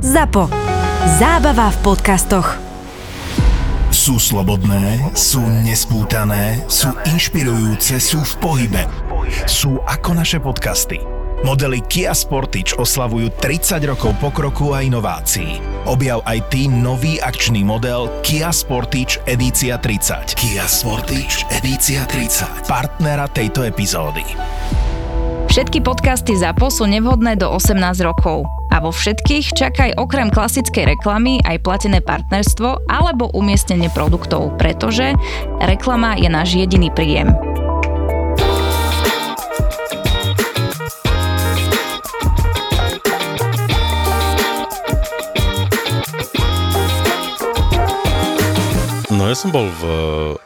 ZAPO. Zábava v podcastoch. Sú slobodné, sú nespútané, sú inšpirujúce, sú v pohybe. Sú ako naše podcasty. Modely Kia Sportage oslavujú 30 rokov pokroku a inovácií. Objav aj ty nový akčný model Kia Sportage Edícia 30. Kia Sportage Edícia 30. Partnera tejto epizódy. Všetky podcasty ZAPO sú nevhodné do 18 rokov. A vo všetkých čakaj okrem klasickej reklamy aj platené partnerstvo alebo umiestnenie produktov, pretože reklama je náš jediný príjem. No ja som bol v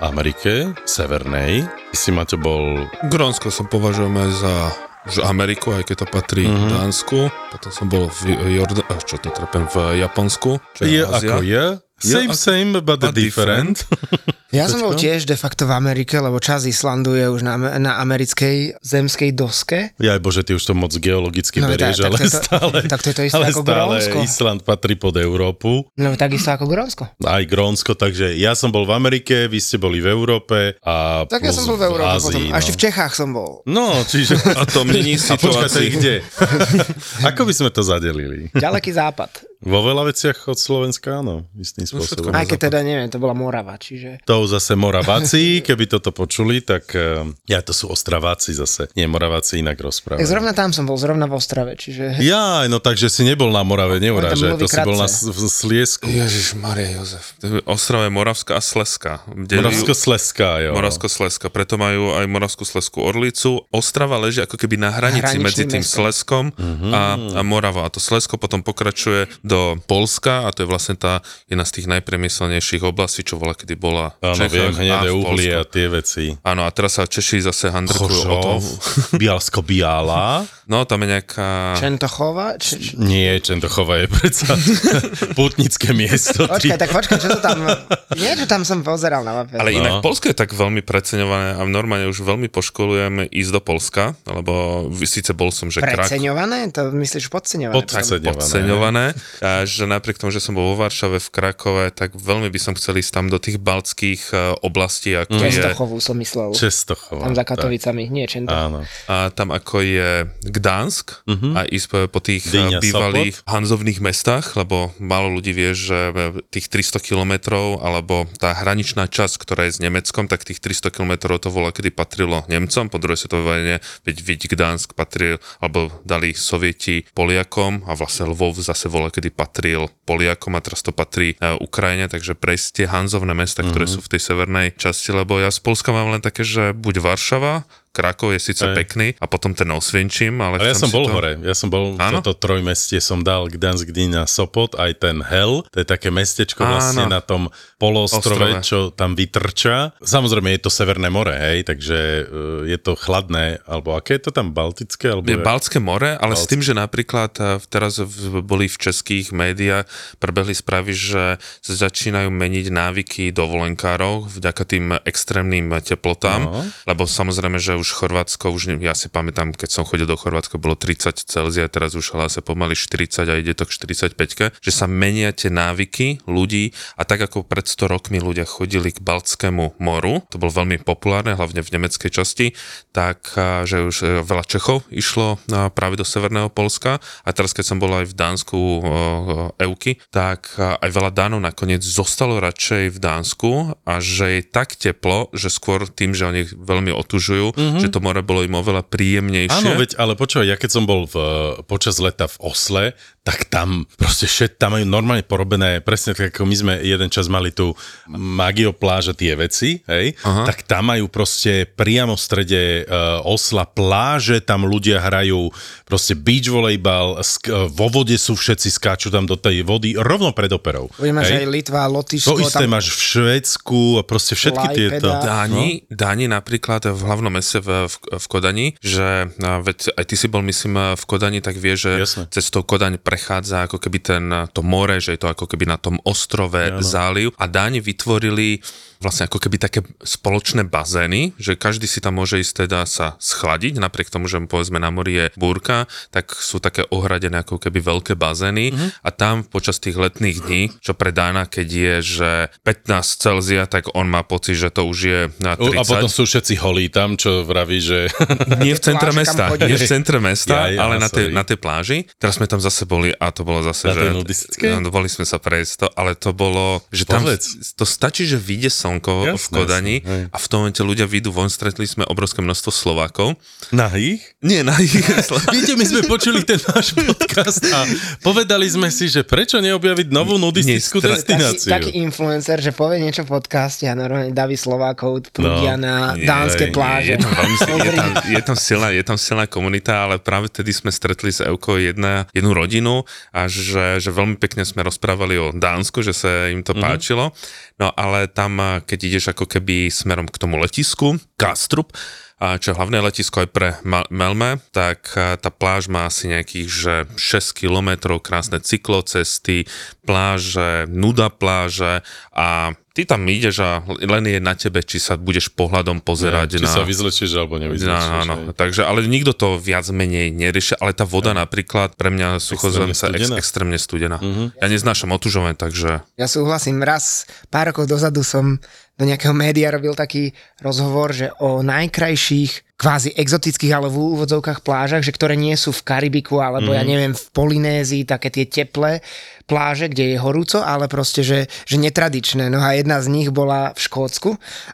Amerike, severnej. Ty si, Maťo, bol... Grónsko sa považujeme za že Ameriku, aj keď to patrí mm-hmm. Dánsku. Potom som bol v Jordan... Čo to trepem? V Japonsku. Čo je, je ako je? Same, ako, same, but, but different. different. Ja som bol tiež de facto v Amerike, lebo čas Islandu je už na, na americkej zemskej doske. Ja bože, ty už to moc geologicky no, berieš, tak, ale tak to, stále, tak to je to isté ale ako stále Grónsko. Island patrí pod Európu. No takisto ako Grónsko. Aj Grónsko, takže ja som bol v Amerike, vy ste boli v Európe a Tak ja som bol v Európe Ázii, potom. no. A ešte v Čechách som bol. No, čiže... A to mení situáciu. kde? Ako by sme to zadelili? Ďaleký západ. Vo veľa veciach od Slovenska, áno, istým spôsobom. Aj keď teda neviem, to bola Morava, čiže... To zase Moraváci, keby toto počuli, tak uh, ja to sú Ostraváci zase. Nie, Moraváci inak rozprávajú. zrovna tam som bol, zrovna v Ostrave, čiže... Ja, no takže si nebol na Morave, neurážaj, to si bol na Sliesku. Ježiš Maria Jozef. Ostrava je Moravská a Sleska. Moravsko-Sleská, jo. Moravsko-Sleska, preto majú aj Moravskú-Sleskú Orlicu. Ostrava leží ako keby na hranici Hraničným medzi tým mestom. Sleskom Mhm. a, a Morava. A to Slesko potom pokračuje do Polska a to je vlastne tá jedna z tých najpremyslenejších oblastí, čo bola kedy bola v Áno, Čechách viem, a hnedé uhlie a tie veci. Áno, a teraz sa Češi zase handrkujú o tom. Bialsko-Biala. No, tam je nejaká... Čentochova? Č- Nie, Čentochova je predsa putnické miesto. Počkaj, tak počkaj, čo to tam... Nie, že tam som pozeral na mape. Ale No. inak Polsko je tak veľmi preceňované a normálne už veľmi poškolujem ísť do Polska, lebo síce bol som, že Krak... Preceňované? To myslíš podceňované? Podceňované. podceňované. A že napriek tomu, že som bol vo Varšave, v Krakove, tak veľmi by som chcel ísť tam do tých baltských e, oblastí, ako je... Čentochovu som myslel. Čestochova. Tam za tak. Katovicami. Nie, Čentochov. Áno. A tam ako je Gdansk a ísť po, po tých e, Dyňa, bývalých Sopot. hanzovných mestách, lebo málo ľudí vie, že e, tých 300 kilometrov, alebo tá hraničná časť, ktorá je s Nemeckom, tak tých 300 kilometrov to bola, kedy patrilo Nemcom, po druhej svetovej vojne, veď, veď Gdansk patril, alebo dali Sovieti Poliakom a vlastne Lvov zase vola, kedy patril Poliakom a teraz to patrí e, Ukrajine, takže prejsť tie hanzovné mesta, ktoré sú v tej severnej časti, lebo ja z Polska mám len také, že buď Varšava, Krakov je síce Hej. pekný a potom ten Osvienčím, ale... Ale ja som bol to... hore, ja som bol Áno? toto trojmestie, som dal Gdansk, Gdyňa, Sopot, aj ten Hel, to je také mestečko vlastne Áno. na tom poloostrove, Ostrove. čo tam vytrča. Samozrejme je to Severné more, hej, takže uh, je to chladné, alebo aké je to tam, Baltické? Alebo Je Baltské more, ale s Baltské. tým, že napríklad eh, teraz v, boli v českých médiách, prebehli správy, že sa začínajú meniť návyky dovolenkárov vďaka tým extrémnym teplotám, No. lebo samozrejme, že už Chorvátsko, už ja si pamätám, keď som chodil do Chorvátska, bolo 30 Celzia, teraz už ale sa pomaly 40 a ide to k 45, že sa menia tie návyky ľudí a tak ako pred 100 rokmi ľudia chodili k Baltskému moru, to bolo veľmi populárne, hlavne v nemeckej časti, tak že už e, veľa Čechov išlo práve do severného Polska a teraz keď som bol aj v Dánsku Euky, tak aj veľa Dánov nakoniec zostalo radšej v Dánsku a že je tak teplo, že skôr tým, že oni veľmi otužujú, mm-hmm. Že to more bolo im oveľa príjemnejšie. Áno, veď, ale počúvaj, ja keď som bol v, počas leta v Osle, tak tam proste šet, tam majú normálne porobené, presne tak ako my sme jeden čas mali tu magiopláž a tie veci, hej, Aha. tak tam majú proste priamo v strede uh, Osla pláže, tam ľudia hrajú proste beach volejbal, sk- uh, vo vode sú všetci, skáču tam do tej vody, rovno pred operou. Budeme hej. aj Litva, Lotyšsko. To isté máš v Švédsku a proste všetky Klaipeda. tieto... Dáni, no? Dáni napríklad v hlavnom meste v, v, v Kodani, že a, veď aj ty si bol myslím v Kodani, tak vie, že Jasné. cestou Kodaň prechádza ako keby ten, to more, že je to ako keby na tom ostrove záliv a Dáni vytvorili vlastne ako keby také spoločné bazény, že každý si tam môže ísť teda sa schladiť, napriek tomu, že povedzme na mori je búrka, tak sú také ohradené ako keby veľké bazény mm-hmm. a tam počas tých letných dní, čo pre Dána, keď je, že 15 Celzia, tak on má pocit, že to už je na 30. A potom sú všetci holí tam, čo vraví, že... Nie v centre mesta, nie v centre mesta, ja, ja, ale na tej, na tej pláži. Teraz sme tam zase boli a to bolo zase, na že... No, boli sme sa prejsť to, ale to bolo, že tam Povedz. to stačí, že vyjde slnko jasné, v Kodani jasné, a v tom momente ľudia vyjdú von, stretli sme obrovské množstvo Slovákov. Nahých? Nie, nahých. Viete, my sme počuli ten náš podcast a povedali sme si, že prečo neobjaviť novú nudistickú Nestra... destináciu. Taký, taký influencer, že povie niečo v podcaste a normálne daví Slovákov prúdia no, na nie, dánske pláže. Je tam, je, tam, je, tam silná, je tam silná komunita, ale práve tedy sme stretli s Euko jedna, jednu rodinu a že, že veľmi pekne sme rozprávali o Dánsku, že sa im to mm-hmm. páčilo. No ale tam, keď ideš ako keby smerom k tomu letisku, Kastrup, čo je hlavné letisko aj pre Melme, tak tá pláž má asi nejakých že 6 kilometrov, krásne cyklocesty, pláže, nuda pláže a ty tam ideš a len je na tebe, či sa budeš pohľadom pozerať ja, či na... sa vyzlečieš alebo nevyzlečieš. Áno, takže, ale nikto to viac menej nerieši, ale tá voda ja. napríklad pre mňa suchozemca ex, extrémne studená. Uh-huh. Ja neznášam otužovanie, takže... Ja súhlasím, raz pár rokov dozadu som do nejakého média robil taký rozhovor, že o najkrajších kvázi exotických, ale v úvodzovkách plážach, že ktoré nie sú v Karibiku alebo mm. ja mhm. neviem v Polynézii, také tie teplé, pláže, kde je horúco, ale proste, že, že netradičné. No a jedna z nich bola v Škótsku.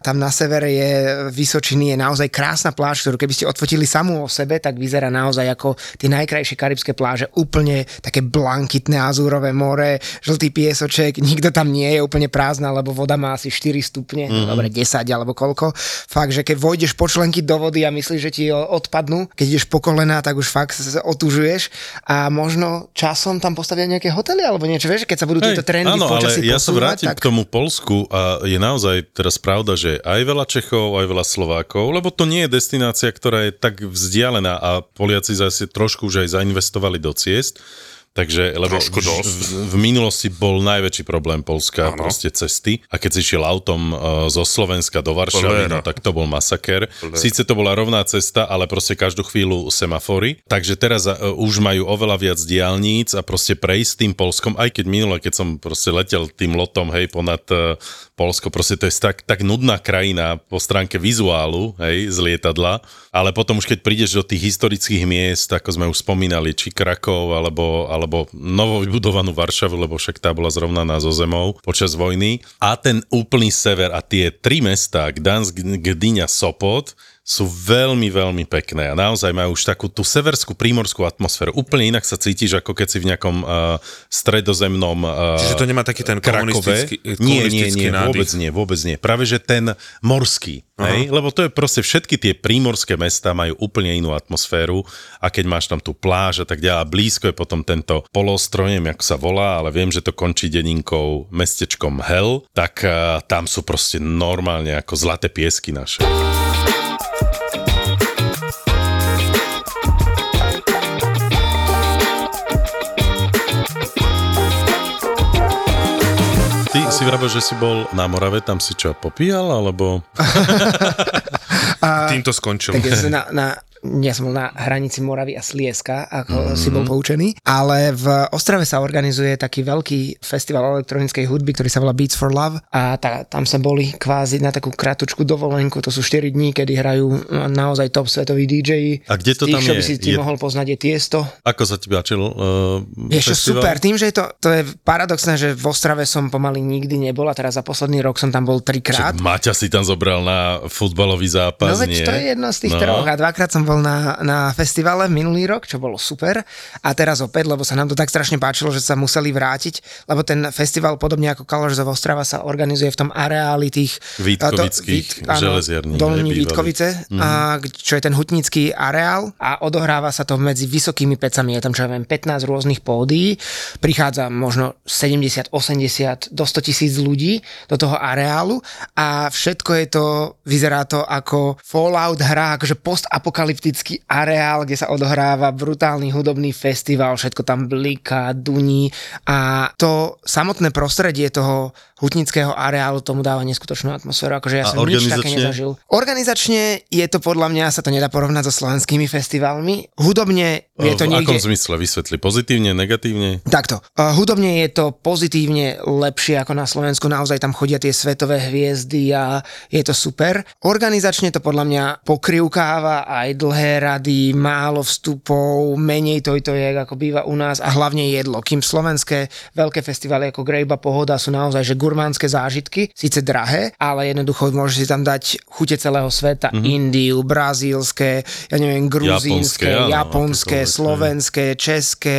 Tam na severe je Vysočiny, je naozaj krásna pláž, ktorú keby ste odfotili samú o sebe, tak vyzerá naozaj ako tie najkrajšie karibské pláže. Úplne také blankitné azúrové more, žltý piesoček, nikto tam nie je úplne prázdna, lebo voda má asi 4 stupne, mm-hmm. dobre 10 alebo koľko. Fakt, že keď vojdeš po členky do vody a myslíš, že ti odpadnú, keď ideš po kolená, tak už fakt sa otužuješ. A možno časom tam postavia nejaké hotely alebo niečo, vieš, keď sa budú tieto trendy áno, ale ja sa vrátim tak... k tomu Polsku a je naozaj teraz pravda, že aj veľa Čechov, aj veľa Slovákov, lebo to nie je destinácia, ktorá je tak vzdialená a Poliaci zase trošku už aj zainvestovali do ciest, Takže, lebo v, v, v minulosti bol najväčší problém Polska, ano. proste cesty. A keď si šiel autom uh, zo Slovenska do Varšavy, no, tak to bol masaker. Síce to bola rovná cesta, ale proste každú chvíľu semafory. Takže teraz uh, už majú oveľa viac diálnic a proste prejsť tým Polskom, aj keď minule, keď som proste letel tým lotom, hej, ponad uh, Polsko, proste to je tak, tak nudná krajina po stránke vizuálu, hej, z lietadla, ale potom už keď prídeš do tých historických miest, ako sme už spomínali, či Krakov, alebo, alebo novo vybudovanú Varšavu, lebo však tá bola zrovnaná zo zemou počas vojny. A ten úplný sever a tie tri mesta, Gdansk, Gdyňa, Sopot, sú veľmi, veľmi pekné a naozaj majú už takú tú severskú prímorskú atmosféru. Úplne inak sa cítiš, ako keď si v nejakom uh, stredozemnom uh, Čiže to nemá taký ten komunistický, komunistický Nie, nie, nie, nádych. vôbec nie, vôbec nie. Práve, že ten morský, hej? lebo to je proste všetky tie prímorské mesta majú úplne inú atmosféru a keď máš tam tú pláž a tak ďalej a blízko je potom tento polostroj, neviem, ako sa volá, ale viem, že to končí deninkou mestečkom Hell, tak uh, tam sú proste normálne ako zlaté piesky naše. Si vravel, že si bol na Morave, tam si čo, popíjal, alebo... A, Týmto skončil. Tak na, na, ja som bol na hranici Moravy a Slieska, ako mm. si bol poučený, ale v Ostrave sa organizuje taký veľký festival elektronickej hudby, ktorý sa volá Beats for Love a tá, tam sa boli kvázi na takú kratučku dovolenku, to sú 4 dní, kedy hrajú naozaj top svetoví DJ. A kde to tam je? by si je... mohol poznať je Tiesto. Ako sa ti páčil uh, Je super, tým, že je to, to je paradoxné, že v Ostrave som pomaly nikdy nebol a teraz za posledný rok som tam bol trikrát. Maťa si tam zobral na futbalový zápas, No veď nie? to je jedno z tých no. troch a dvakrát som bol na, na festivale minulý rok, čo bolo super. A teraz opäť, lebo sa nám to tak strašne páčilo, že sa museli vrátiť, lebo ten festival, podobne ako Colors of Ostrava, sa organizuje v tom areáli tých... Vítkovických železiarní. Dolní Vítkovice, mm. a, čo je ten hutnický areál a odohráva sa to medzi vysokými pecami. Je tam, čo ja viem, 15 rôznych pódií. Prichádza možno 70, 80, do 100 tisíc ľudí do toho areálu a všetko je to, vyzerá to ako Fallout hra, akože post apokalyptický areál, kde sa odohráva brutálny hudobný festival, všetko tam bliká, duní a to samotné prostredie toho hutnického areálu tomu dáva neskutočnú atmosféru, akože ja som nič také nezažil. Organizačne je to podľa mňa, sa to nedá porovnať so slovenskými festivalmi. Hudobne je to v akom niekde... zmysle? Vysvetli. Pozitívne, negatívne? Takto. Uh, hudobne je to pozitívne lepšie ako na Slovensku, naozaj tam chodia tie svetové hviezdy a je to super. Organizačne to podľa mňa pokrivkáva aj dlhé rady, málo vstupov, menej tojtojek ako býva u nás a hlavne jedlo. Kým slovenské veľké festivaly ako Grejba Pohoda sú naozaj že gurmánske zážitky, síce drahé, ale jednoducho môžeš si tam dať chute celého sveta, mm-hmm. Indiu, brazílske, ja neviem, gruzínske, Japonské, áno, japonské, akékoľvek, slovenské, české,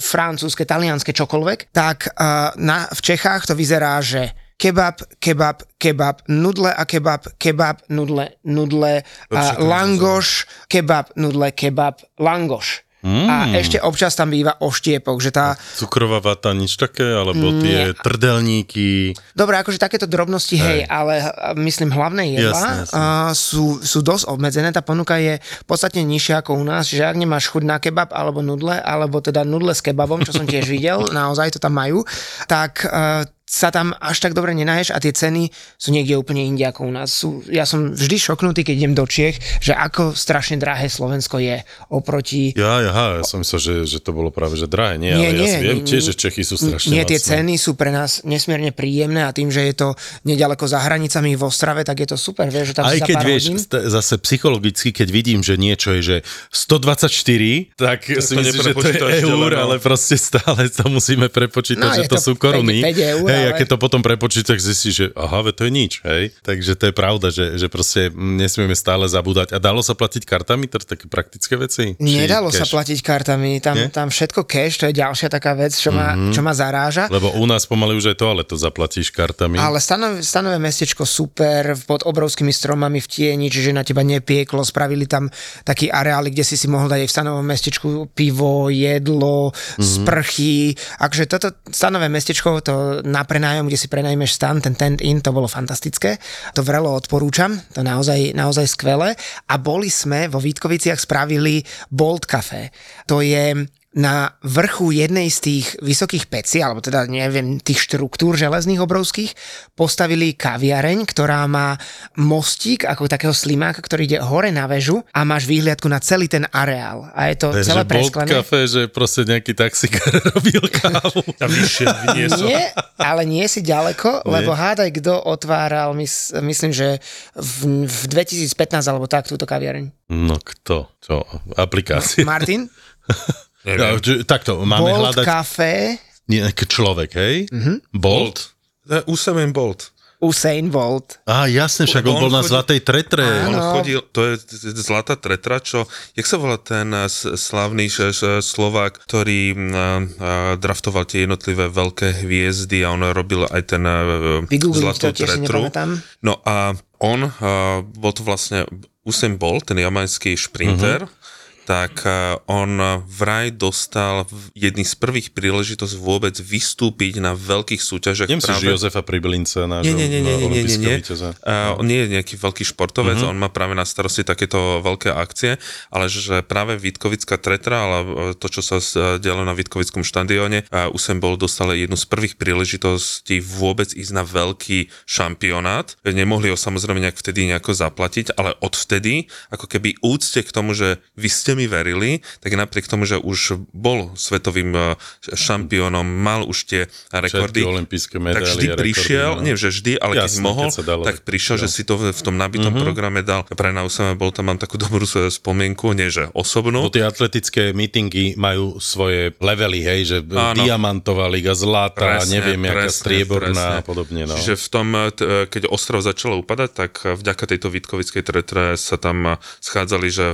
francúzske, talianske, čokoľvek, tak na, v Čechách to vyzerá, že kebab, kebab, kebab, nudle a kebab, kebab, nudle, nudle, a langoš, kebab, nudle, kebab, langoš. Mm. A ešte občas tam býva oštiepok, že tá... Cukrová vata, nič také? Alebo tie trdelníky? Dobre, akože takéto drobnosti, hej, ale a, myslím hlavné jedlá Jasné, jasné. a, sú, sú dosť obmedzené, tá ponuka je podstatne nižšia ako u nás, že ak nemáš chuť na kebab alebo nudle, alebo teda nudle s kebabom, čo som tiež videl, naozaj to tam majú, tak a, sa tam až tak dobre nenaješ a tie ceny sú niekde úplne inde ako u nás. Sú, ja som vždy šoknutý, keď idem do Čiech, že ako strašne drahé Slovensko je oproti Ja, aha, ja som myslel, že, že to bolo práve že drahé. Nie, Nie, ale ja nie, si viem nie, tiež, že Čechy sú strašne Nie, tie lacné. ceny sú pre nás nesmierne príjemné a tým, že je to nedaleko za hranicami v Ostrave, tak je to super, vieš, že tam Aj si keď vieš, hodín... st- zase psychologicky, keď vidím, že niečo je, že 124, tak si to myslím, že to je eur, ale proste stále to musíme prepočítať, No, že to, to sú koruny. 5 eur, hej, a ale- keď to potom prepočítaš, zistíš, že aha, ve, to je nič, hej. Takže to je pravda, že, že proste nesmieme stále zabúdať. A dalo sa platiť kartami, to také praktické veci? Nedalo sa platiť kartami, tam, Nie? tam všetko cash, to je ďalšia taká vec, čo ma, mm-hmm. čo ma zaráža. Lebo u nás pomaly už aj toaletu zaplatíš kartami. Ale stanové, stanové mestečko super, pod obrovskými stromami v tieni, čiže na teba nepieklo, spravili tam taký areály, kde si si mohol dať aj v stanovom mestečku pivo, jedlo, mm-hmm. sprchy. Akže toto stanové mestečko, to na prenájom, kde si prenajmeš stan, ten tent in, to bolo fantastické. To vrelo odporúčam, to naozaj, naozaj skvelé. A boli sme vo Vítkoviciach spravili Bolt Café. To je na vrchu jednej z tých vysokých pecí, alebo teda neviem, tých štruktúr železných obrovských, postavili kaviareň, ktorá má mostík ako takého slimáka, ktorý ide hore na väžu a máš výhliadku na celý ten areál. A je to Takže celé Bolt presklené. Café, že proste nejaký taxikár robil kávu. A vyššie vyniesol. Nie, ale nie si ďaleko, lebo hádaj, kto otváral, mys, myslím, že v, v 2015 alebo tak túto kaviareň. No kto? Čo? Aplikácia. Martin? Ja, či- takto, máme Bolt hľadať Café, nejaký človek, hej? Mm-hmm. Bolt? To je Usain Bolt. Usain Bolt. Á, jasne, však on, On bol na chodí- Zlatej tretre. On Áno. chodil, to je zlatá tretra, čo, jak sa volá ten eh, slavný že- že Slovák, ktorý mm, eh, draftoval tie jednotlivé veľké hviezdy a on robil aj ten eh, zlatú to tretru. No a on, eh, bol to vlastne Usain Bolt, ten jamajský šprinter, Mhm. Tak eh, on vraj dostal jedný z prvých príležitosť vôbec vystúpiť na veľkých súťažiach. Nemyslíš práve- Jozefa Pribylinca, nášho nie, nie, nie, nie, nie, nie, nie? Uh, on nie je nejaký veľký športovec, uh-huh. on má práve na starosti takéto veľké akcie, ale že práve Vítkovická tretra, ale uh, to, čo sa dialo na Vítkovickom štadióne, uh, Usain Bolt dostal jednu z prvých príležitostí vôbec ísť na veľký šampionát. Nemohli ho samozrejme nejak vtedy nejako zaplatiť, ale odvtedy, ako keby úcte k tomu, že vy ste mi verili, tak napriek tomu, že už bol svetovým uh, šampiónom, mal už tie rekordy, Všetky tak vždy rekordy, prišiel, no. nie že vždy, ale keď Jasné, mohol, keď dalo. tak prišiel, Jo. že si to v tom nabitom Mhm. programe dal. Pre Nausama bol tam, mám takú dobrú spomienku, nie že osobnú. Bo tie atletické meetingy majú svoje levely, hej, že Áno. diamantová liga, zlata, Presne, neviem, jaká presne, strieborná presne. a podobne. No. Čiže v tom, t- keď Ostrov začalo upadať, tak vďaka tejto Vítkovickej tretre sa tam schádzali, že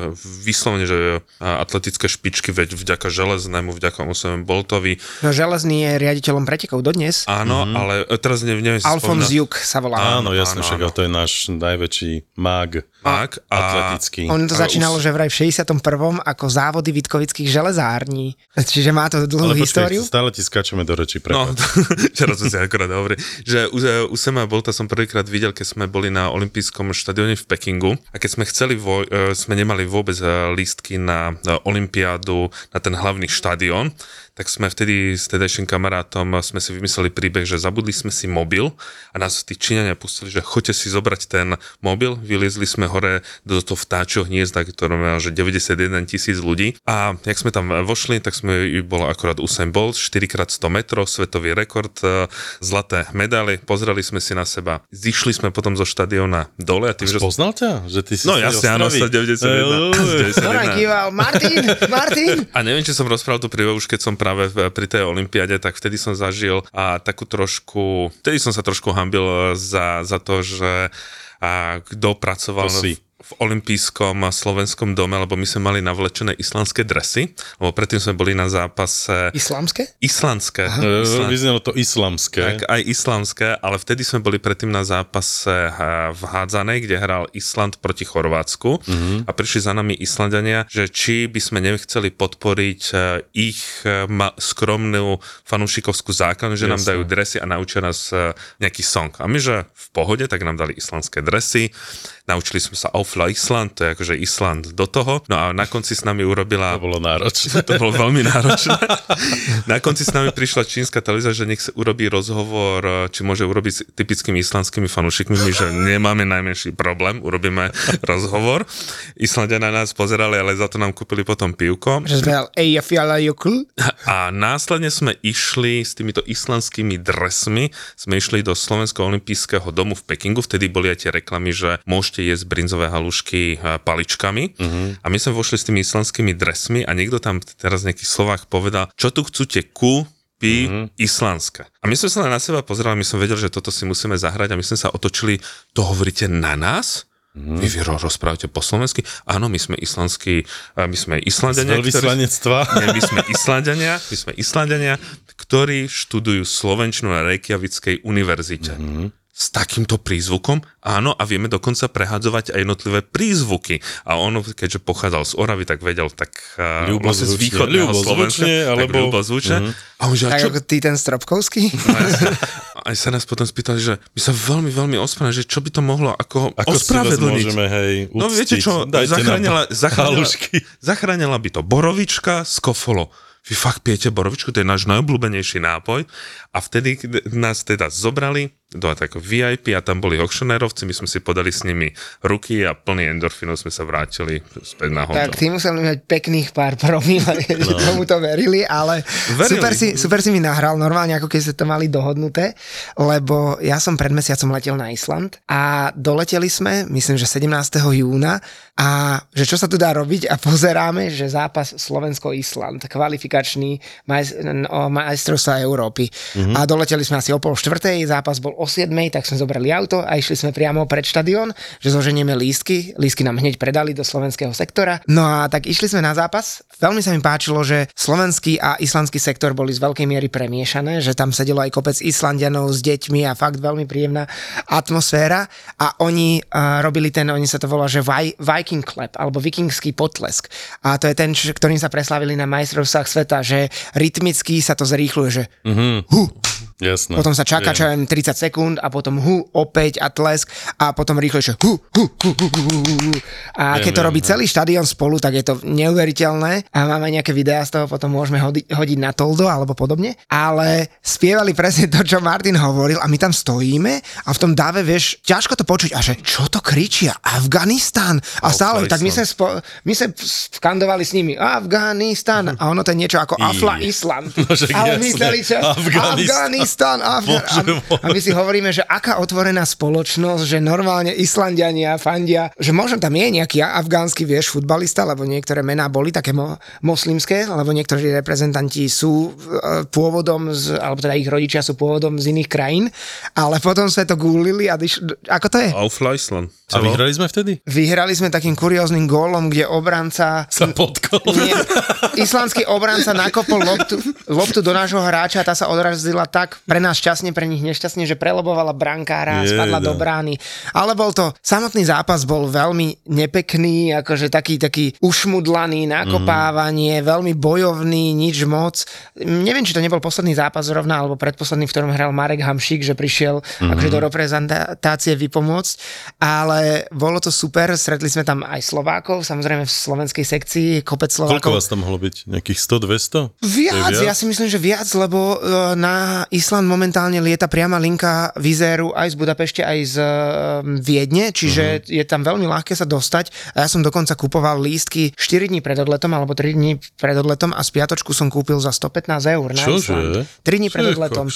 vyslovene, že atletické špičky, veď vďaka Železnému, vďaka Usain Boltovi. No železný je riaditeľom pretekov dodnes. Áno, Mhm. ale teraz neviem, neviem si Alfons. Juk sa volá. Áno, jasne, však to je náš najväčší mág. Tak, a Atletický. On to Ale začínalo, už- že vraj v 61. ako závody Vitkovických železární. Čiže má to dlhú Ale históriu. počkaj, stále ti skáčeme do reči. No, prepáč. včera sme si akorát hovorili, že u, u Sema Bolta som prvýkrát videl, keď sme boli na olympijskom štadióne v Pekingu a keď sme chceli, vo, e, sme nemali vôbec e, lístky na e, olympiádu, na ten hlavný štadión, tak sme vtedy s tedajším kamarátom sme si vymysleli príbeh, že zabudli sme si mobil a nás tí Číňania pustili, že choďte si zobrať ten mobil, vyliezli sme hore do toho vtáčho hniezda, ktoré má že 91 tisíc ľudí a jak sme tam vošli, tak sme bol akorát Usain Bolt, 4x100 metrov, svetový rekord, e, zlaté medaily, pozreli sme si na seba, zišli sme potom zo štadióna dole a tým, že... Poznal ťa? Že ty si No jasne, áno, Ostravy? 191. 191. Doran kýval, Martin, Martin. A neviem, či som rozprával tú príbehu už keď som práve pri tej olympiade, tak vtedy som zažil a takú trošku, vtedy som sa trošku hambil za, za to, že a kto pracoval To si. V, olympijskom slovenskom dome, lebo my sme mali navlečené islandské dresy, lebo predtým sme boli na zápase Islamské? islandské. E, Island- Vyznelo to islamské. tak aj islamské, ale vtedy sme boli predtým na zápase eh, v hádzanej, kde hral Island proti Chorvátsku a prišli za nami Islandania, že či by sme nechceli podporiť eh, ich eh, skromnú fanúšikovskú základňu, že nám Jasné. dajú dresy a naučia nás nejaký song. A my, že v pohode, tak nám dali islandské dresy, naučili sme sa Aufla Island, to je akože Island do toho, no a na konci s nami urobila To bolo náročné. to bolo veľmi náročné. Na konci s nami prišla čínska televízia, že nech sa urobí rozhovor, či môže urobiť s typickými islandskými fanúšikmi, my, že nemáme najmenší problém, urobíme rozhovor. Islandia na nás pozerali, ale za to nám kúpili potom pivko. A následne sme išli s týmito islandskými dresmi, sme išli do Slovenského olympijského domu v Pekingu, vtedy boli aj tie reklamy, že môžete jesť brinzové halušky eh, paličkami. Uh-huh. A my sme vošli s tými islandskými dresmi a niekto tam teraz v nejakých slovách povedal, čo tu chcete ku pi mm-hmm. islandské. A my sme sa na seba pozerali, my sme vedeli, že toto si musíme zahrať a my sme sa otočili, to hovoríte na nás? Mm. Vy, vy ro- rozprávate po slovensky? Áno, my sme islandskí, eh, my sme Islandania, Veľvyslanectva. nie, my sme Islandania, my sme Islandania, ktorí študujú Slovenčinu na Reykjavickej univerzite. Mm-hmm. S takýmto prízvukom, áno, a vieme dokonca prehádzovať aj jednotlivé prízvuky. A on, keďže pochádzal z Oravy, tak vedel tak uh, vlastne z východného Slovenska, Ľubozvučne, tak alebo- ľubozvučne. A on že, a čo, ako ty ten Stropkovský? aj sa nás potom spýtali, že my sa veľmi, veľmi ospravedlňujeme, že čo by to mohlo ako, Ako ospravedlniť. môžeme, hej, No viete uctiť? čo, Dajte zachránila, zachránila, halušky. zachránila by to borovička z kofolo. Vy fakt pijete borovičku, to je náš najobľúbenejší nápoj. A vtedy nás teda zobrali do takého VIP a tam boli auctionérovci, my sme si podali s nimi ruky a plný endorfínov sme sa vrátili späť na hotel. Tak tí museli mať pekných pár promil, že tomu to verili, ale Verili. Super, si, super si mi nahral, normálne ako keď ste to mali dohodnuté, lebo ja som pred mesiacom letel na Island a doleteli sme, myslím, že 17. júna a že čo sa tu dá robiť a pozeráme, že zápas Slovensko-Island, kvalifikačný maj, o majstrovstva Európy. Mm-hmm. A doleteli sme asi o pol štvrtej, zápas bol o 7, tak sme zobrali auto a išli sme priamo pred štadión, že zoženieme lístky, lístky nám hneď predali do slovenského sektora. No a tak išli sme na zápas. Veľmi sa mi páčilo, že slovenský a islandský sektor boli z veľkej miery premiešané, že tam sedelo aj kopec Islandianov s deťmi a fakt veľmi príjemná atmosféra a oni uh, robili ten, oni sa to volá, že Vi- Viking Clap alebo vikingský potlesk. A to je ten, ktorým sa preslávili na majstrovstvách sveta, že rytmicky sa to zrýchluje, že hu, Jasné. potom sa čaká, čo ja Viem. viem, 30 sekúnd a potom hu, opäť a tlesk a potom rýchlejšie hu, hu, hu, hu, hu, hu, hu. A keď to robí celý štadión spolu, tak je to neuveriteľné a máme nejaké videá z toho, potom môžeme hodiť, hodiť na toldo alebo podobne. Ale spievali presne to, čo Martin hovoril a my tam stojíme a v tom dáve, vieš, ťažko to počuť a že čo to kričia? Afganistan! A stále, tak my sme, spo, my sme skandovali s nimi Afganistan a ono to je niečo ako Afla Island. No, Ale my celý čas Afganistan. Afganistan, Afganistan. A, a my si hovoríme, že aká otvorená spoločnosť, že normálne Islandiania fandia, že možno tam je nejaký afgánsky, vieš, futbalista, lebo niektoré mená boli také mo- moslimské, lebo niektorí reprezentanti sú e, pôvodom, z, alebo teda ich rodičia sú pôvodom z iných krajín, ale potom sme to gúlili a dyš, ako to je? Auf Island. A vyhrali sme vtedy? Vyhrali sme takým kurióznym gólom, kde obranca Sa potkol. nie, islandský obranca nakopol loptu, loptu do nášho hráča a tá sa odrazila tak tak pre nás šťastne, pre nich nešťastne, že prelobovala brankára Jeda. spadla do brány. Ale bol to, samotný zápas bol veľmi nepekný, akože taký, taký ušmudlaný, nakopávanie, Mhm. veľmi bojovný, nič moc. Neviem, či to nebol posledný zápas zrovna, alebo predposledný, v ktorom hral Marek Hamšík, že prišiel Mhm. akože do reprezentácie vypomôcť, ale bolo to super, stretli sme tam aj Slovákov, samozrejme v slovenskej sekcii, kopec Koľko Slovákov. vás tam mohlo byť? Nejakých 100, 200? Viac, je ja si myslím, že viac, lebo e, na Island momentálne lieta priama linka Vizéru aj z Budapešte, aj z e, Viedne, čiže uh-huh. je tam veľmi ľahké sa dostať a ja som dokonca kupoval lístky 4 dní pred odletom alebo 3 dní pred odletom a z piatočku som kúpil za 115 eur na Čože? Island. 3 dní pred Čo je odletom.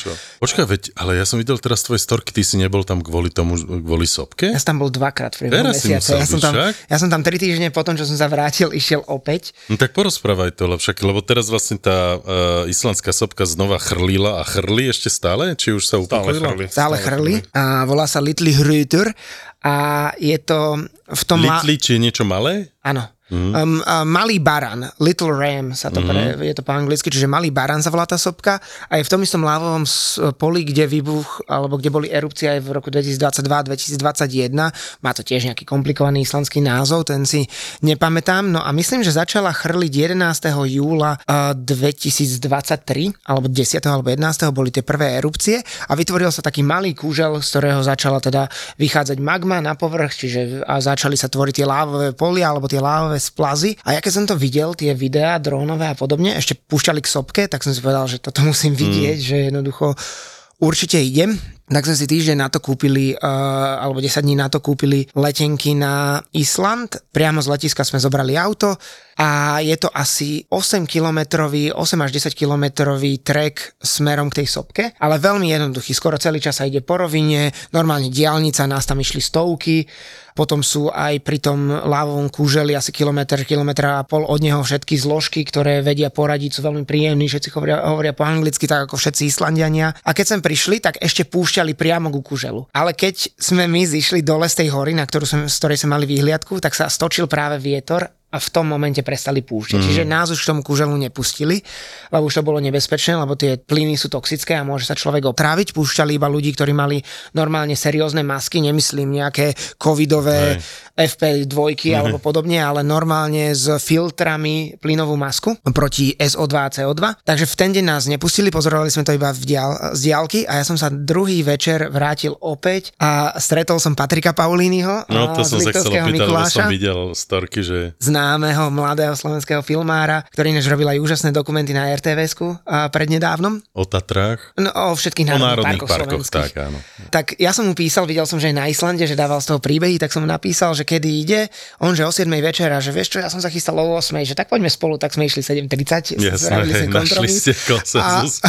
Počkaj, veď, ale ja som videl teraz tvoje storky, ty si nebol tam kvôli tomu, kvôli sopke? Ja som tam bol dvakrát v priebehu mesiaca. Ja som, tam, však? ja som tam 3 týždne potom, čo som sa vrátil, išiel opäť. No tak porozprávaj to, lebo však, lebo teraz vlastne tá uh, islandská sopka znova chrlila a chrli ešte stále? Či už sa Stále upokojila? chrli. Stále chrli a volá sa Little Hrüter a je to v tom... la- Litli, či niečo malé? Áno. Mm. Um, uh, malý baran, Little Ram sa to pre, je to po anglicky, čiže malý baran sa volá tá sopka a je v tom istom lávovom s- poli, kde vybuch, alebo kde boli erupcie aj v roku 2022-2021. Má to tiež nejaký komplikovaný islandský názov, ten si nepamätám. No a myslím, že začala chrliť 11. júla uh, 2023, alebo 10. alebo 11. boli tie prvé erupcie a vytvoril sa taký malý kúžel, z ktorého začala teda vychádzať magma na povrch, čiže a začali sa tvoriť tie lávové polia alebo tie lávové splazy. A ja keď som to videl, tie videá drónové a podobne, ešte púšťali k sopke, tak som si povedal, že toto musím vidieť, mm. že jednoducho určite idem. Tak sme si týždeň na to kúpili, uh, alebo 10 dní na to kúpili letenky na Island. Priamo z letiska sme zobrali auto a je to asi 8 kilometrový, 8 až 10 kilometrový trek smerom k tej sopke, ale veľmi jednoduchý. Skoro celý čas sa ide po rovine, normálne diálnica, nás tam išli stovky, potom sú aj pri tom lávovom kúželi asi kilometr, kilometr a pol od neho všetky zložky, ktoré vedia poradiť, sú veľmi príjemní, všetci hovoria, hovoria po anglicky, tak ako všetci Islandiania. A keď sem prišli, tak ešte púšťali priamo ku kúželu. Ale keď sme my zišli dole z tej hory, na ktorú sme, z ktorej sme mali výhliadku, tak sa stočil práve vietor a v tom momente prestali púšťať. Mm. Čiže nás už k tomu kúželu nepustili, lebo už to bolo nebezpečné, lebo tie plyny sú toxické a môže sa človek otráviť. Púšťali iba ľudí, ktorí mali normálne seriózne masky, nemyslím nejaké covidové FP2 mm. alebo podobne, ale normálne s filtrami plynovú masku proti SO2 a CO2. Takže v ten deň nás nepustili, pozorovali sme to iba v dial, z diálky a ja som sa druhý večer vrátil opäť a stretol som Patrika Paulínyho No to som sa chcel opýtať, lebo som videl storky, že známeho mladého slovenského filmára, ktorý než robil aj úžasné dokumenty na RTVSku prednedávnom. o Tatrách, No, o všetkých o národných, národných parkoch, parkoch, tak áno. Tak ja som mu písal, videl som, že je na Islande, že dával z toho príbehy, tak som mu napísal, že kedy ide, on že o 7 večera, že vieš čo, ja som sa chystal o 8, že tak poďme spolu, tak sme išli 7.30, Jasné, hej, našli ste konsenzus.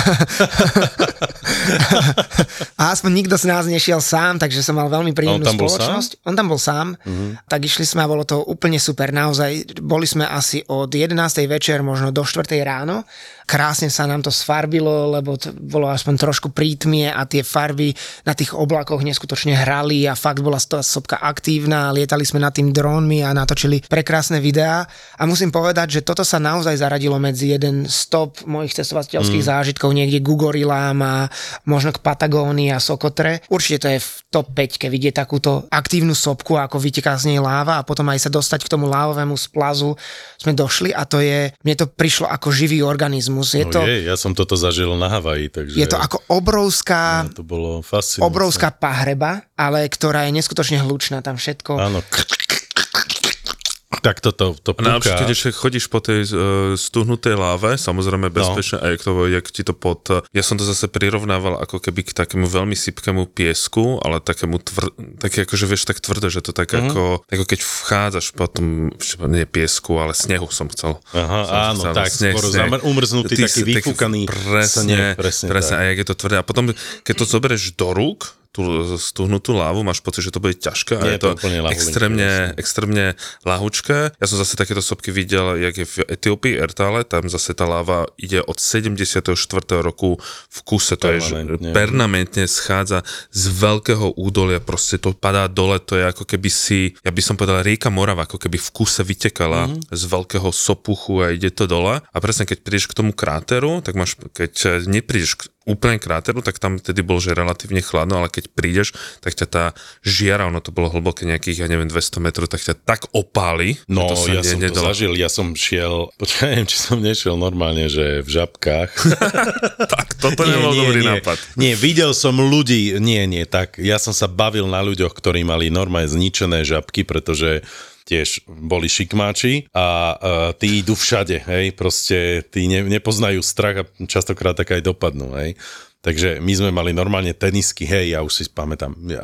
A aspoň nikto z nás nešiel sám, takže som mal veľmi príjemnú A on spoločnosť. On tam bol sám, tak išli sme a bolo to úplne super. Naozaj boli sme asi od 11. večer možno do 4. ráno. Krásne sa nám to sfarbilo, lebo to bolo aspoň trošku prítmie a tie farby na tých oblakoch neskutočne hrali a fakt bola tá sopka aktívna. Lietali sme nad tým drónmi a natočili prekrásne videá. A musím povedať, že toto sa naozaj zaradilo medzi jeden stop mojich cestovateľských mm. zážitkov niekde ku gorilám a možno k Patagónii a Sokotre. Určite to je top 5, keď vidieť takúto aktívnu sopku, ako vyteká z nej láva a potom aj sa dostať k tomu lávovému splazu sme došli a to je, mne to prišlo ako živý organizmus. Je No to, je, ja som toto zažil na Havaji, takže... je to ako obrovská, no, to bolo fascinujúce. obrovská pahreba, ale ktorá je neskutočne hlučná tam všetko. Áno. Tak toto to A najlepšie, púka. keď ešte chodíš po tej uh, stuhnutej láve, samozrejme bezpečne, no. aj to, jak ti to pod... Ja som to zase prirovnával ako keby k takému veľmi sypkému piesku, ale takému tvr... také akože vieš, tak tvrdé, že to tak mm-hmm. ako, ako keď vchádzaš po tom, nie piesku, ale snehu som chcel. Aha, som áno, tak, skoro zamr- umrznutý, Ty taký vyfúkaný presne, sneh, presne presne, tak. a jak je to tvrdé. A potom, keď to zoberieš do rúk, tú stuhnutú lávu, máš pocit, že to bude ťažké a Nie je to extrémne, extrémne lahučké. Ja som zase takéto sopky videl, jak je v Etiópii, Ertale, tam zase tá láva ide od 74. roku v kuse, to je, že Permanentne. permanentne schádza z veľkého údolia, proste to padá dole, to je ako keby si, ja by som povedal, rieka Morava, ako keby v kuse vytekala mm-hmm. z veľkého sopuchu a ide to dole. A presne keď prídeš k tomu kráteru, tak máš, keď neprídeš k úplne kráteru, tak tam tedy bol, že relatívne chladno, ale keď prídeš, tak ťa tá žiara, ono to bolo hlboké nejakých, ja neviem, 200 metrov, tak ťa tak opáli. No, to sa ja som to nedalo. zažil, ja som šiel, počkaj, neviem, či som nešiel normálne, že v žabkách. Tak, toto nebol dobrý nie. nápad. Nie, videl som ľudí, nie, nie, tak ja som sa bavil na ľuďoch, ktorí mali normálne zničené žabky, pretože tiež boli šikmáči a uh, tí idú všade, hej, proste tí ne, nepoznajú strach a častokrát tak aj dopadnú, hej. Takže my sme mali normálne tenisky, hej, ja už si pamätám. Ja,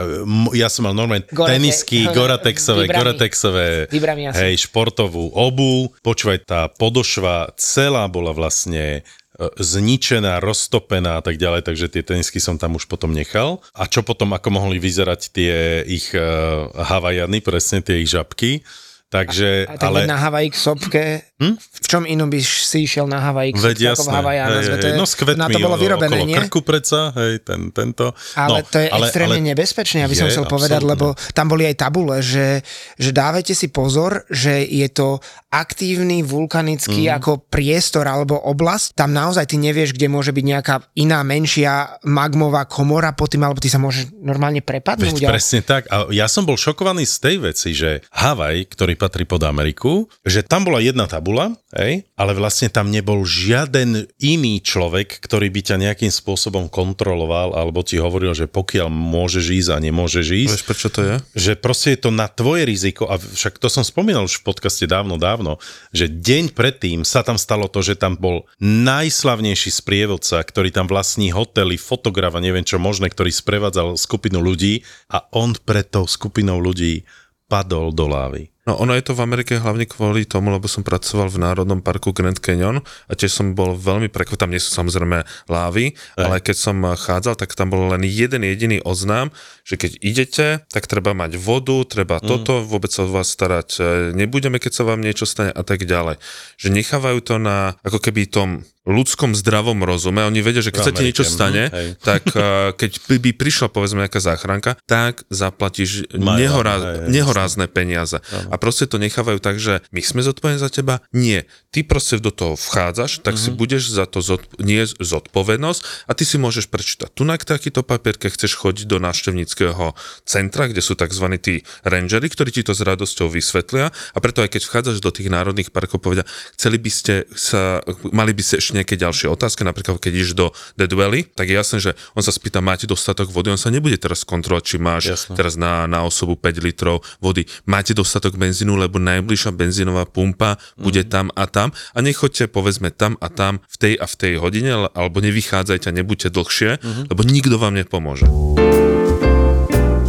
ja som mal normálne Gore- tenisky, Goratexové. Goratexové, hej, športovú obu. Počúvaj, tá podošva celá bola vlastne e, zničená, roztopená a tak ďalej, takže tie tenisky som tam už potom nechal. A čo potom, ako mohli vyzerať tie ich uh, havajany, presne tie ich žabky. Takže, A tak ale... ale... na Havaji k sopke, hm? v čom inom by si išiel na Havaji k Veď jasné, Havajanoch? hej, hej, no s kvetmi na to bolo o- vyrobené, okolo nie? krku predsa, hej, ten, tento. Ale no, to je extrémne nebezpečné, aby som Je, chcel povedať, absolútne. lebo tam boli aj tabule, že, že dávajte si pozor, že je to aktívny vulkanický mm. ako priestor alebo oblasť. Tam naozaj ty nevieš, kde môže byť nejaká iná menšia magmová komora pod tým, alebo ty sa môžeš normálne prepadnúť. Veď a- presne tak. A ja som bol šokovaný z tej veci, že Havaj, ktorý patrí pod Ameriku, že tam bola jedna tabula, hej, ale vlastne tam nebol žiaden iný človek, ktorý by ťa nejakým spôsobom kontroloval alebo ti hovoril, že pokiaľ môžeš ísť a nemôžeš ísť. Vieš, prečo to je? že proste je to na tvoje riziko a však to som spomínal už v podcaste dávno, dávno, že deň predtým sa tam stalo to, že tam bol najslavnejší sprievodca, ktorý tam vlastní hotely, fotograf a neviem čo možné, ktorý sprevádzal skupinu ľudí a on pred tou skupinou ľudí padol do lávy. No ono je to v Amerike hlavne kvôli tomu, lebo som pracoval v Národnom parku Grand Canyon a tiež som bol veľmi prekvapený, tam nie sú samozrejme lávy, ale keď som chádzal, tak tam bol len jeden jediný oznám, že keď idete, tak treba mať vodu, treba mm. toto, vôbec sa o vás starať e, nebudeme, keď sa vám niečo stane a tak ďalej. Že nechávajú to na ako keby tom ľudskom zdravom rozume. Oni vedia, že keď sa ti niečo stane, hej. tak uh, keď by, prišla povedzme nejaká záchranka, tak zaplatíš hej, nehorázne peniaze. A proste to nechávajú tak, že my sme zodpovední za teba? Nie. Ty proste do toho vchádzaš, tak Mhm. si budeš za to zod, nie zodpovednosť a ty si môžeš prečítať. Tu na takýto papier, keď chceš chodiť do návštevníckého centra, kde sú tzv. tí rangery, ktorí ti to s radosťou vysvetlia a preto aj keď vchádzaš do tých národných parkov, povedia, chceli by ste sa, mali by ste ešte nejaké ďalšie otázky, napríklad keď ideš do Dead Valley, tak je jasné, že on sa spýta, máte dostatok vody, on sa nebude teraz kontrolovať, či máš Jasné. teraz na, na osobu 5 litrov vody, máte dostatok benzínu, lebo najbližšia benzínová pumpa bude Mhm. tam a tam a nechoďte povedzme tam a tam v tej a v tej hodine, ale- alebo nevychádzajte a nebuďte dlhšie, Mhm. lebo nikto vám nepomôže.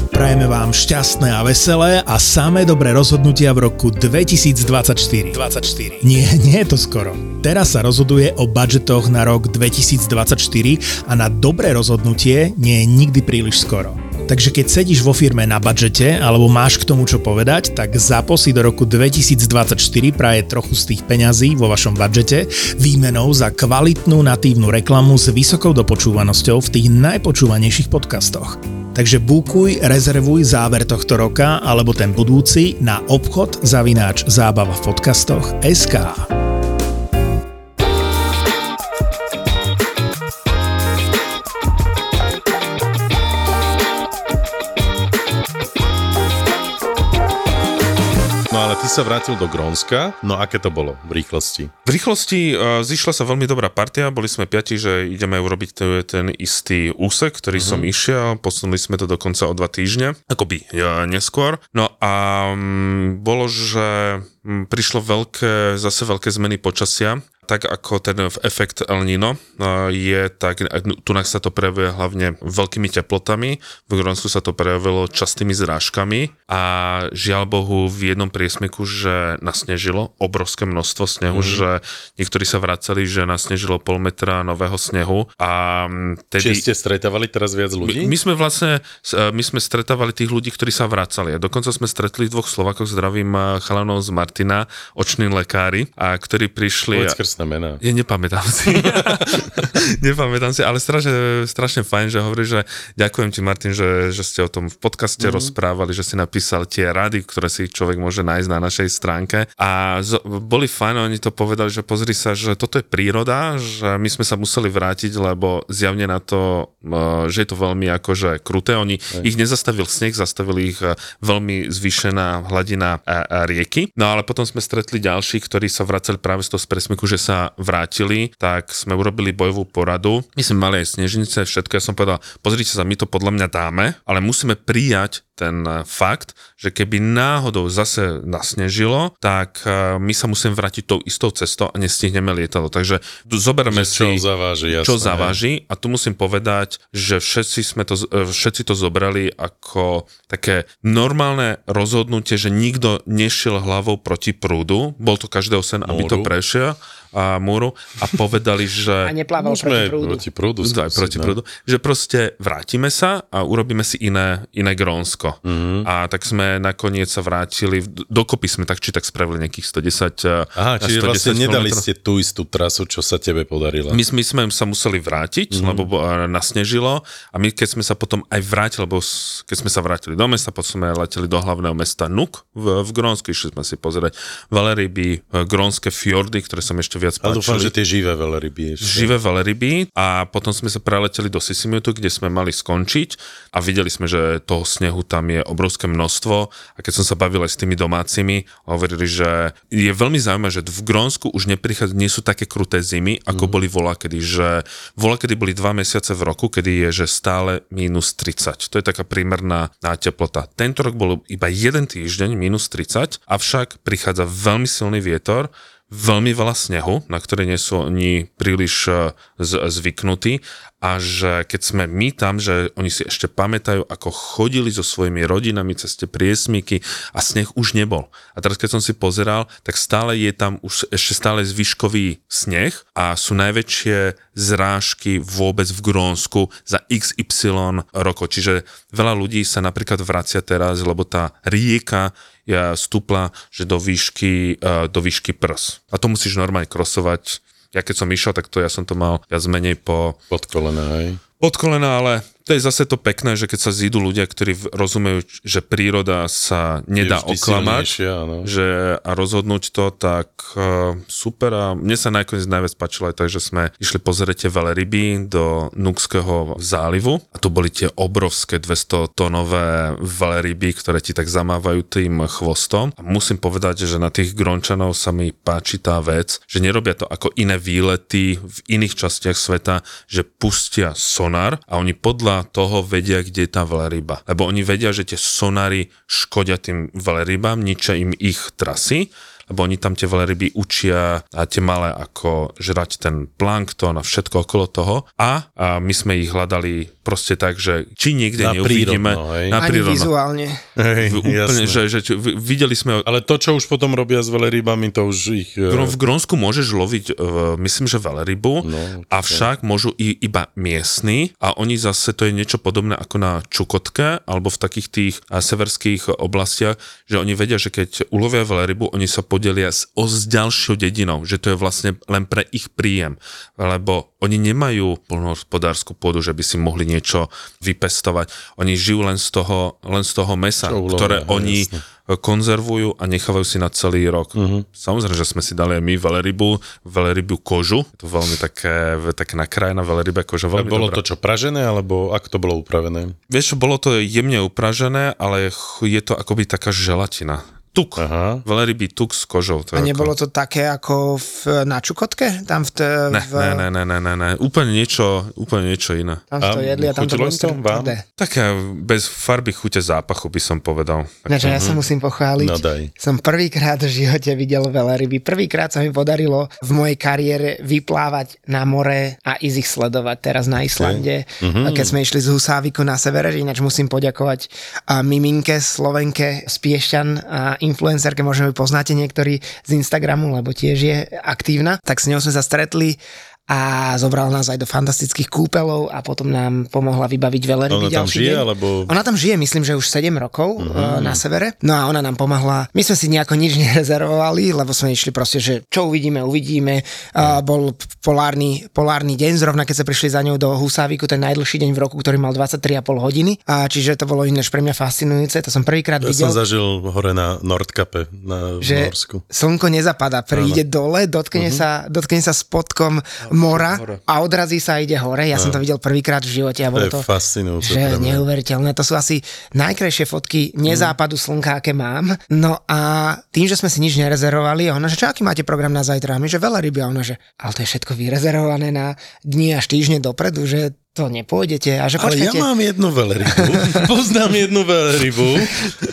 Prajeme vám šťastné a veselé a samé dobré rozhodnutia v roku 2024. 24. Nie, nie je to skoro. Teraz sa rozhoduje o budžetoch na rok 2024 a na dobré rozhodnutie nie je nikdy príliš skoro. Takže keď sedíš vo firme na budžete alebo máš k tomu čo povedať, tak ZAPO si do roku 2024 praje trochu z tých peňazí vo vašom budžete výmenou za kvalitnú natívnu reklamu s vysokou dopočúvanosťou v tých najpočúvanejších podcastoch. Takže bukuj, rezervuj záver tohto roka alebo ten budúci na obchod zavináč zábava v podcastoch SK. Ty sa vrátil do Grónska, no aké to bolo v rýchlosti? V rýchlosti uh, zišla sa veľmi dobrá partia, boli sme piati, že ideme urobiť t- ten istý úsek, ktorý uh-huh. som išiel, posunuli sme to dokonca o dva týždne, akoby uh, neskôr. No a um, bolo, že um, prišlo veľké, zase veľké zmeny počasia, tak ako ten efekt El Nino je, tak tu sa to prejavuje hlavne veľkými teplotami, v Grónsku sa to prejavilo častými zrážkami a žiaľ Bohu v jednom priesmeku, že nasnežilo obrovské množstvo snehu, mm. že niektorí sa vracali, že nasnežilo pol metra nového snehu a mm, tedy... Či ste stretávali teraz viac ľudí? My, my sme vlastne, e, my sme stretávali tých ľudí, ktorí sa vracali. A dokonca sme stretli dvoch Slovákov, zdravím e, chalanov z Martina, oční lekári, a ktorí prišli... Povedz krásne mená. Ja nepamätám si. nepamätám si, ale strašne, strašne fajn, že hovoríš, že ďakujem ti, Martin, že, že ste o tom v podcaste mm-hmm. rozprávali, že si napísal tie rady, ktoré si človek môže nájsť na našej stránke. A z, boli fajn, oni to povedali, že pozri sa, že toto je príroda, že my sme sa museli vrátiť, lebo zjavne na to, e, že je to veľmi akože kruté. Oni Aj. ich nezastavil sneh, zastavili ich e, veľmi zvýšená hladina e, rieky. No ale potom sme stretli ďalších, ktorí sa vracali práve z toho presmiku, že sa vrátili, tak sme urobili bojovú poradu. My sme mali aj snežnice, všetko. Ja som povedal, pozrite sa, my to podľa mňa dáme, ale musíme prijať ten e, fakt, že keby náhodou zase nasnežilo, tak e, my sa musíme vrátiť tou istou cestou a nestihneme lietadlo. Takže zoberme si, čo zaváži, jasné, čo zaváži a tu musím povedať, že všetci, sme to, e, všetci to zobrali ako také normálne rozhodnutie, že nikto nešiel hlavou proti prúdu, bol to každého sen, aby to prešiel a múru a povedali, že... A neplával proti prúdu. Proti prúdu. Aj proti no. prúdu. Že proste vrátime sa a urobíme si iné, iné Grónsko. Mm-hmm. A tak sme nakoniec sa vrátili, dokopy sme tak či tak spravili nejakých 110 Aha, čiže 110 vlastne nedali ste tú istú trasu, čo sa tebe podarilo. My, my sme sa museli vrátiť, mm-hmm. lebo nasnežilo a my keď sme sa potom aj vrátili, lebo keď sme sa vrátili do mesta, potom sme leteli do hlavného mesta Nuk v, v Grónsku, išli sme si pozrieť veľryby, e, grónske fjordy, ktoré som ešte viac páčili. Ale dúfam, že tie živé veľryby. Ešte. Živé veľryby a potom sme sa preleteli do Sisimiutu, kde sme mali skončiť a videli sme, že toho snehu tam je obrovské množstvo a keď som sa bavil aj s tými domácimi, hovorili, že je veľmi zaujímavé, že v Grónsku už neprichádza, nie sú také kruté zimy, ako mm. boli volakedy, že volakedy boli dva mesiace v roku, kedy je, že stále minus 30. To je taká prímerná teplota. Tento rok bol iba jeden týždeň minus 30, avšak prichádza veľmi silný vietor veľmi veľa snehu, na ktoré nie sú oni príliš e, zvyknutí a že keď sme my tam, že oni si ešte pamätajú, ako chodili so svojimi rodinami cez tie priesmyky a sneh už nebol. A teraz keď som si pozeral, tak stále je tam už ešte stále zvyškový sneh a sú najväčšie zrážky vôbec v Grónsku za XY rokov. Čiže veľa ľudí sa napríklad vracia teraz, lebo tá rieka stúpla, že do výšky, e, do výšky prs. A to musíš normálne krosovať ja keď som išiel, tak to ja som to mal viac menej po... Pod kolena, hej? Pod kolena, ale to je zase to pekné, že keď sa zídu ľudia, ktorí rozumejú, že príroda sa nedá oklamať že, a rozhodnúť to, tak uh, super. A mne sa nakoniec najviac páčilo aj tak, že sme išli pozrieť tie veľryby do Nukského zálivu. A to boli tie obrovské 200 tonové veľryby, ktoré ti tak zamávajú tým chvostom. A musím povedať, že na tých grončanov sa mi páči tá vec, že nerobia to ako iné výlety v iných častiach sveta, že pustia sonár a oni podľa toho vedia, kde je tá veľryba. Lebo oni vedia, že tie sonary škodia tým veľrybám, ničia im ich trasy lebo oni tam tie veľryby učia a tie malé ako žrať ten plankton a všetko okolo toho a, a my sme ich hľadali proste tak, že či niekde na neuvidíme prírodno, na prírodno. Ani vizuálne. Hej, úplne, že, že, že, videli sme... Ale to, čo už potom robia s veľrybami, to už ich... V e, Grónsku môžeš loviť, uh, myslím, že veľrybu, no, avšak môžu i, iba miestni a oni zase, to je niečo podobné ako na Čukotke alebo v takých tých severských oblastiach, že oni vedia, že keď ulovia veľrybu, oni sa podelia s, o s ďalšou dedinou, že to je vlastne len pre ich príjem, lebo oni nemajú plnohospodárskú pôdu, že by si mohli niečo vypestovať. Oni žijú len z toho, len z toho mesa, Čo ktoré ulovia, oni jasne. konzervujú a nechávajú si na celý rok. Uh-huh. Samozrejme, že sme si dali aj my veľrybu, veľrybu kožu. To veľmi také, také nakrájená veľryba koža. Veľmi bolo dobrá. to čo, pražené, alebo ako to bolo upravené? Vieš bolo to jemne upražené, ale je to akoby taká želatina tuk. Aha. Veľryby tuk s kožou. To a nebolo ako... to také ako v, na Čukotke? Tam v, t- ne, v... Ne, ne, ne, ne, ne, úplne niečo, úplne niečo iné. Tam to jedli a tam to bolo? Také bez farby chute zápachu by som povedal. Tak, ja sa musím pochváliť. No daj. Som prvýkrát v živote videl veľryby. Prvýkrát sa mi podarilo v mojej kariére vyplávať na more a ísť ich sledovať teraz na Islande. Okay. Uh-huh. Keď sme išli z Husáviku na severe, ináč musím poďakovať a Miminke, Slovenke z Piešťan a influencerke, možno ju poznáte niektorí z Instagramu, lebo tiež je aktívna, tak s ňou sme sa stretli a zobrala nás aj do fantastických kúpelov a potom nám pomohla vybaviť veľryby Ona tam ďalší žije, deň. alebo... Ona tam žije, myslím, že už 7 rokov uh-huh. na severe. No a ona nám pomohla. My sme si nejako nič nerezervovali, lebo sme išli proste, že čo uvidíme, uvidíme. Uh, bol polárny, polárny deň, zrovna keď sme prišli za ňou do Husáviku, ten najdlhší deň v roku, ktorý mal 23,5 hodiny. A čiže to bolo inéž pre mňa fascinujúce. To som prvýkrát Ja videl som zažil hore na Nordkape, na že Norsku. slnko nezapadá, príde dole, dotkne, Mhm. sa, dotkne sa spodkom mora a odrazí sa a ide hore. Ja som to videl prvýkrát v živote a To bolo je to, fascinujúce. že mňa. neuveriteľné. To sú asi najkrajšie fotky nezápadu slnka, aké mám. No a tým, že sme si nič nerezervovali, a ona, že čo, aký máte program na zajtra? A my, že veľa ryby. A ona, že ale to je všetko vyrezervované na dni až týždne dopredu, že to nepôjdete. A že Ale ja mám jednu veľrybu. Poznám jednu veľrybu.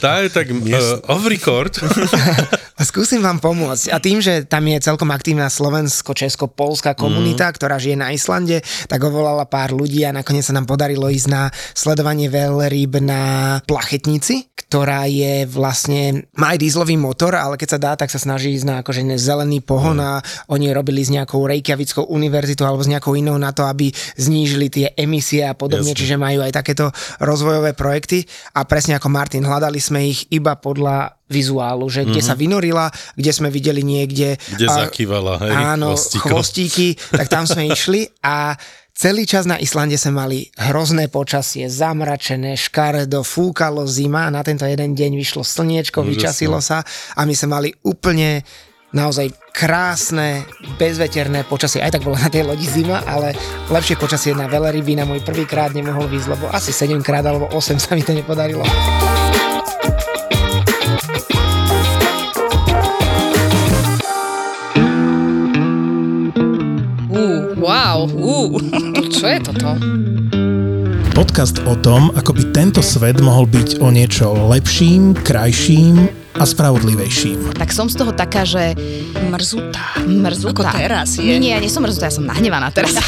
Tá je tak uh, off record. Skúsim vám pomôcť. A tým, že tam je celkom aktívna slovensko-česko-polská komunita, mm. ktorá žije na Islande, tak ho volala pár ľudí a nakoniec sa nám podarilo ísť na sledovanie veľryb na plachetnici, ktorá je vlastne, má aj dízlový motor, ale keď sa dá, tak sa snaží ísť na akože zelený pohon a oni robili s nejakou Reykjavíckou univerzitou alebo s nejakou inou na to, aby znížili tie emisie a podobne, Jasne. čiže majú aj takéto rozvojové projekty a presne ako Martin, hľadali sme ich iba podľa vizuálu, že kde sa vynorila, kde sme videli niekde... Kde a- zakývala, hej, Áno, chvostíky, tak tam sme išli a celý čas na Islande sme mali hrozné počasie, zamračené, škaredo, fúkalo zima a na tento jeden deň vyšlo slniečko, Úžasné. vyčasilo sa a my sme mali úplne naozaj krásne, bezveterné počasie. Aj tak bola na tej lodi zima, ale lepšie počasie na veľryby na môj prvýkrát nemohol výsť, lebo asi 7 krát alebo 8 sa mi to nepodarilo. To čo je toto? Podcast o tom, ako by tento svet mohol byť o niečo lepším, krajším a spravodlivejším. Tak som z toho taká, že Mrzutá. mrzutá. Ako teraz je. Nie, nie, ja nie som mrzutá, ja som nahnevaná teraz.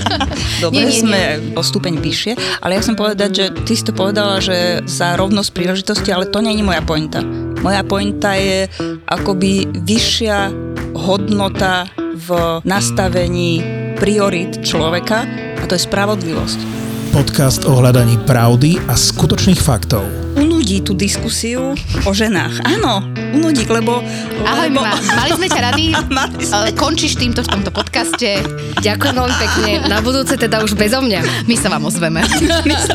Dobre, Nie, nie, sme o stupeň vyššie, ale ja chcem povedať, že ty si to povedala, že za rovnosť príležitosti, ale to nie je moja pointa. Moja pointa je akoby vyššia hodnota v nastavení priorit človeka a to je spravodlivosť. Podcast o hľadaní pravdy a skutočných faktov. Unudí tú diskusiu o ženách. Áno, unudí, lebo... Ahoj, lebo... Mima, mali sme ťa rady, sme. končíš týmto v tomto podcaste. Ďakujem veľmi pekne, na budúce teda už bezo mňa. My sa vám ozveme. My sa